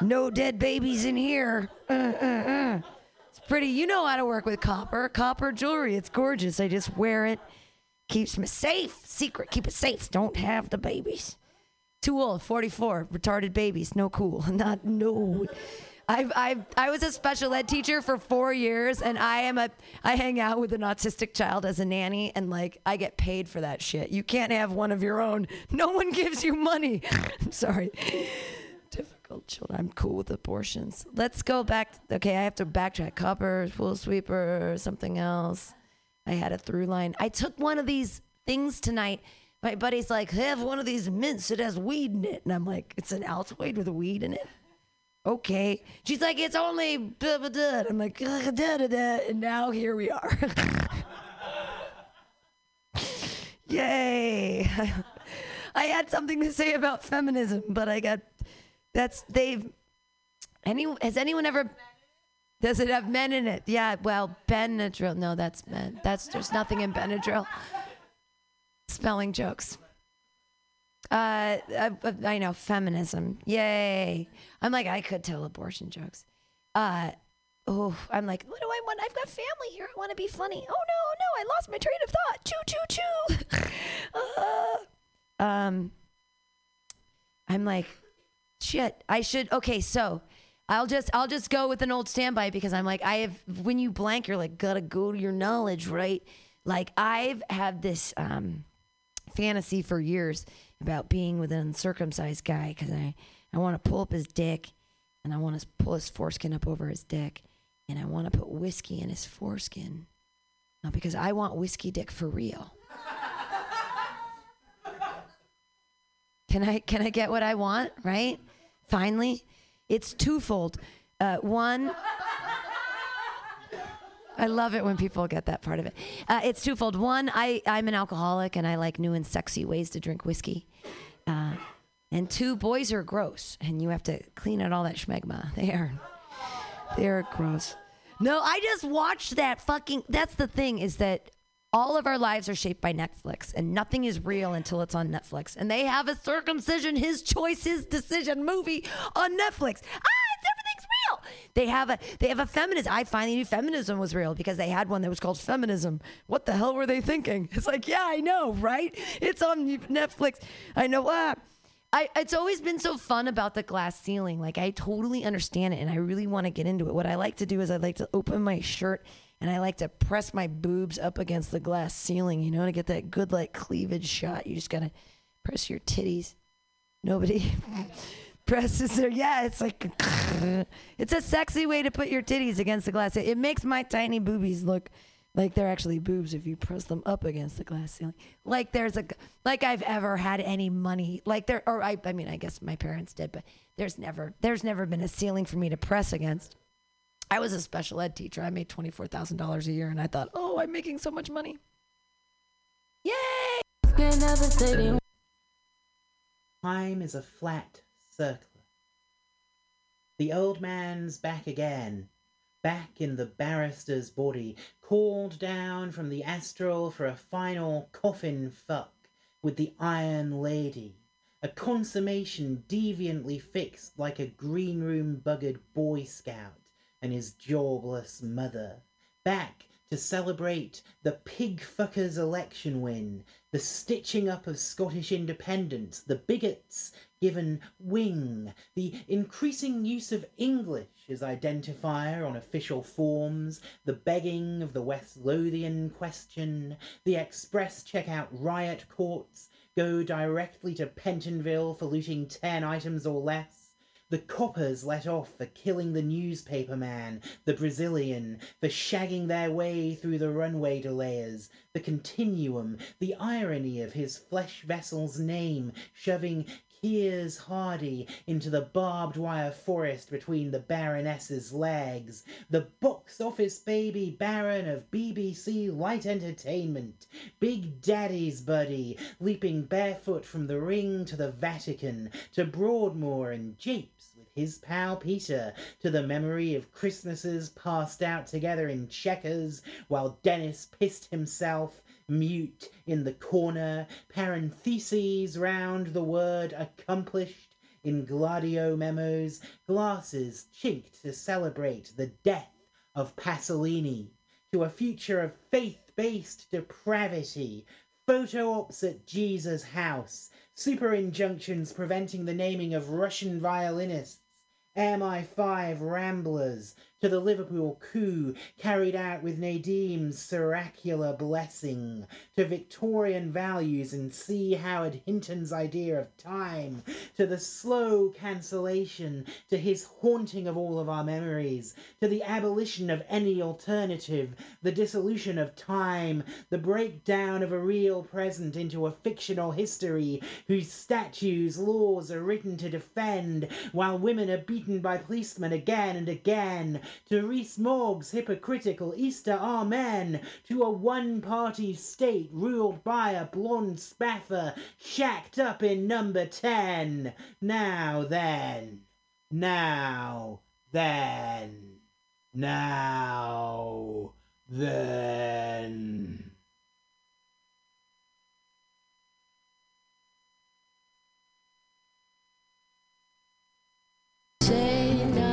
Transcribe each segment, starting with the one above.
No dead babies in here. Uh, uh, uh. It's pretty. You know how to work with copper. Copper jewelry. It's gorgeous. I just wear it. Keeps me safe. Secret. Keep it safe. Don't have the babies. Too old. 44. Retarded babies. No cool. Not no. I've, I've, I was a special ed teacher for four years, and I am a I hang out with an autistic child as a nanny, and like I get paid for that shit. You can't have one of your own. No one gives you money. I'm sorry. Children. I'm cool with abortions. Let's go back. Okay, I have to backtrack. Copper, pool sweeper, something else. I had a through line. I took one of these things tonight. My buddy's like, have one of these mints. It has weed in it, and I'm like, it's an Altoid with a weed in it okay. She's like, it's only blah, blah, blah. I'm like, and now here we are. Yay. I had something to say about feminism, but I got that's they've any has anyone ever does it have men in it? Yeah, well, Benadryl. No, that's men. That's there's nothing in Benadryl. Spelling jokes. Uh, I, I know feminism. Yay! I'm like I could tell abortion jokes. Uh, oh, I'm like, what do I want? I've got family here. I want to be funny. Oh no, no, I lost my train of thought. Choo, choo, choo. uh, um, I'm like, shit. I should. Okay, so I'll just I'll just go with an old standby because I'm like I have. When you blank, you're like gotta go to your knowledge, right? Like I've had this um fantasy for years about being with an uncircumcised guy because I, I want to pull up his dick and I want to pull his foreskin up over his dick and I want to put whiskey in his foreskin. Because I want whiskey dick for real. Can I can I get what I want, right? Finally, it's twofold. Uh, one I love it when people get that part of it. Uh, it's twofold. One, I, I'm an alcoholic and I like new and sexy ways to drink whiskey. Uh, and two, boys are gross and you have to clean out all that schmegma. They are, they are gross. No, I just watched that fucking. That's the thing is that all of our lives are shaped by Netflix, and nothing is real until it's on Netflix. And they have a circumcision, his choice, his decision movie on Netflix. Ah! Everything's real. They have a they have a feminist. I finally knew feminism was real because they had one that was called feminism. What the hell were they thinking? It's like, yeah, I know, right? It's on Netflix. I know. Ah. I, it's always been so fun about the glass ceiling. Like I totally understand it, and I really want to get into it. What I like to do is I like to open my shirt and I like to press my boobs up against the glass ceiling. You know, to get that good like cleavage shot. You just gotta press your titties. Nobody. presses their Yeah, it's like it's a sexy way to put your titties against the glass. It makes my tiny boobies look like they're actually boobs if you press them up against the glass ceiling. Like there's a like I've ever had any money. Like there or I I mean I guess my parents did, but there's never there's never been a ceiling for me to press against. I was a special ed teacher. I made twenty four thousand dollars a year, and I thought, oh, I'm making so much money. Yay! Time is a flat circle. The old man's back again, back in the barrister's body, called down from the astral for a final coffin fuck with the Iron Lady, a consummation deviantly fixed like a green room buggered Boy Scout and his jawless mother, back to celebrate the pig fucker's election win, the stitching up of Scottish independence, the bigots given wing, the increasing use of English as identifier on official forms, the begging of the West Lothian question, the express checkout riot courts, go directly to Pentonville for looting 10 items or less, the coppers let off for killing the newspaper man, the Brazilian, for shagging their way through the runway delayers, the continuum, the irony of his flesh vessel's name, shoving Piers Hardy into the barbed wire forest between the Baroness's legs, the box office baby baron of BBC Light Entertainment, Big Daddy's buddy, leaping barefoot from the ring to the Vatican, to Broadmoor and with his pal Peter, to the memory of Christmases passed out together in Chequers while Denis pissed himself mute in the corner, parentheses round the word accomplished, in Gladio memos, glasses chinked to celebrate the death of Pasolini, to a future of faith based depravity, photo ops at Jesus' house, super injunctions preventing the naming of Russian violinists, MI5 ramblers, to the Liverpool coup carried out with Nadim's oracular blessing, to Victorian values and C. Howard Hinton's idea of time, to the slow cancellation, to his haunting of all of our memories, to the abolition of any alternative, the dissolution of time, the breakdown of a real present into a fictional history whose statutes, laws are written to defend, while women are beaten by policemen again and again, to Rees Mogg's hypocritical Easter Amen, to a one party state ruled by a blonde spaffer shacked up in number 10. Now then, now then, now then. Say nighty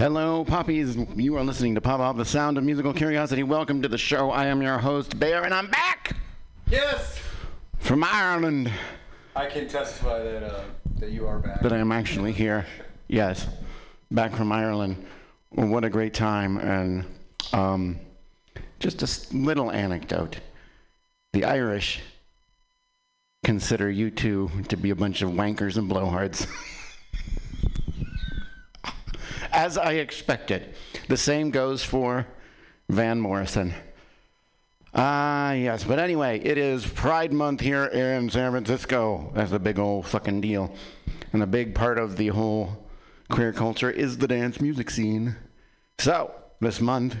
Hello, poppies. You are listening to Pop Off, the sound of musical curiosity. Welcome to the show. I am your host, Bear, and I'm back Yes! from Ireland. I can testify that uh, that you are back. That I am actually here. Yes, back from Ireland. Well, what a great time. And um, just a little anecdote the Irish consider you two to be a bunch of wankers and blowhards. As I expected. The same goes for Van Morrison. Ah, yes. But anyway, it is Pride Month here in San Francisco. That's a big old fucking deal. And a big part of the whole queer culture is the dance music scene. So, this month,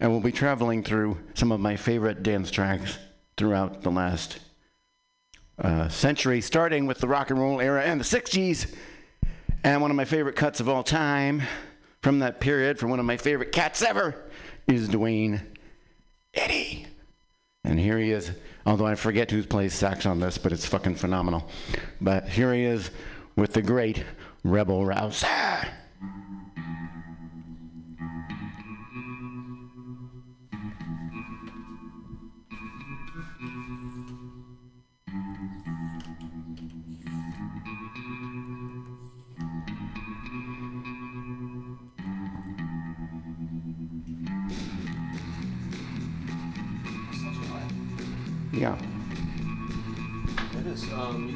I will be traveling through some of my favorite dance tracks throughout the last uh, century, starting with the rock and roll era and the 60s. And one of my favorite cuts of all time from that period, from one of my favorite cats ever, is Duane Eddy. And here he is, although I forget who plays sax on this, but it's fucking phenomenal. But here he is with the great Rebel Rouser.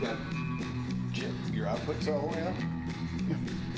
You got your outputs all the way up? I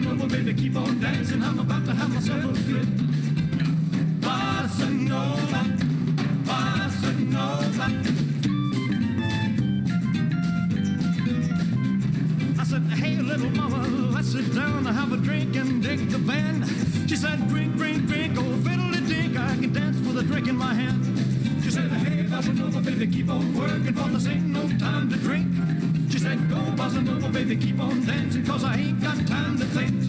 dancing, oh baby, keep on dancing. I'm about to have myself a fit. Bossa Nova, Bossa Nova. I said, hey, little mama, let's sit down and have a drink and dig the band. She said, drink, drink, drink, oh, fiddle, dink. I can dance with a drink in my hand. She said, hey, Bossa Nova, baby, keep on working, for this ain't no time to drink. Said, go, bossa nova, baby, keep on dancing, cause I ain't got time to think.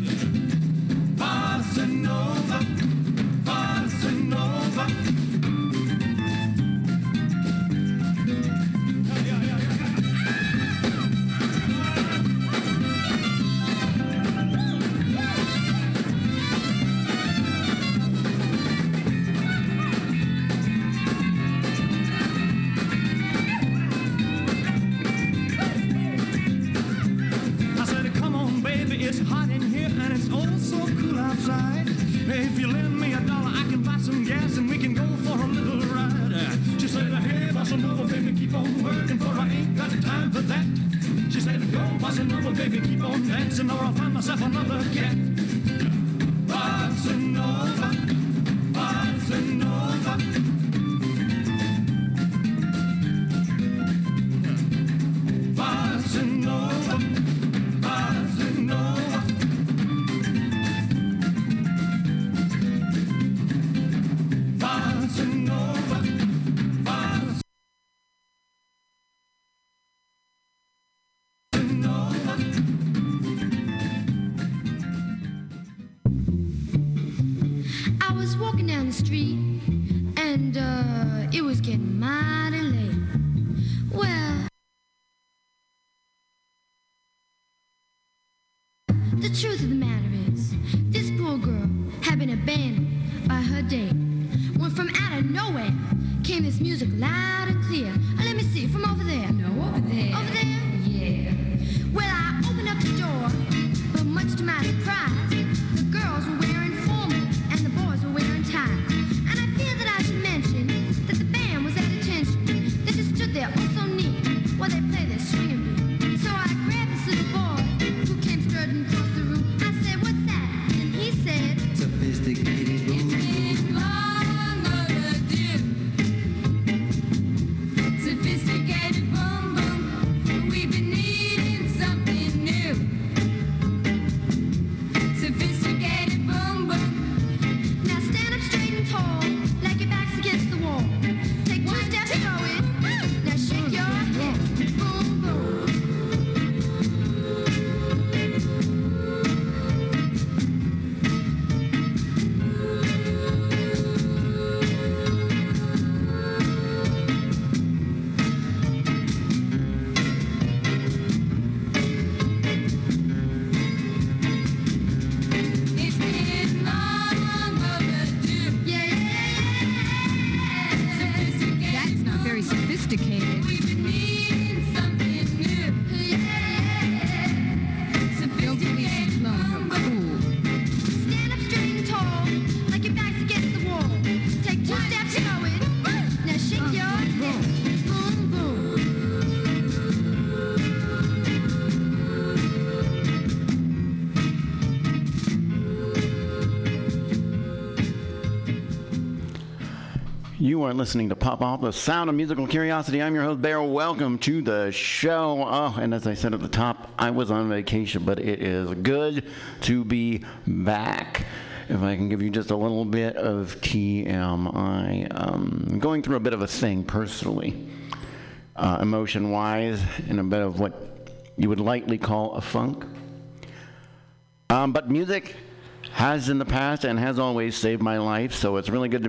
You are listening to Pop Off, the sound of musical curiosity. I'm your host, Bear. Welcome to the show. Oh, and as I said at the top, I was on vacation, but it is good to be back. If I can give you just a little bit of TMI, um, going through a bit of a thing personally, uh, emotion wise, and a bit of what you would lightly call a funk. Um, but music has in the past and has always saved my life, so it's really good to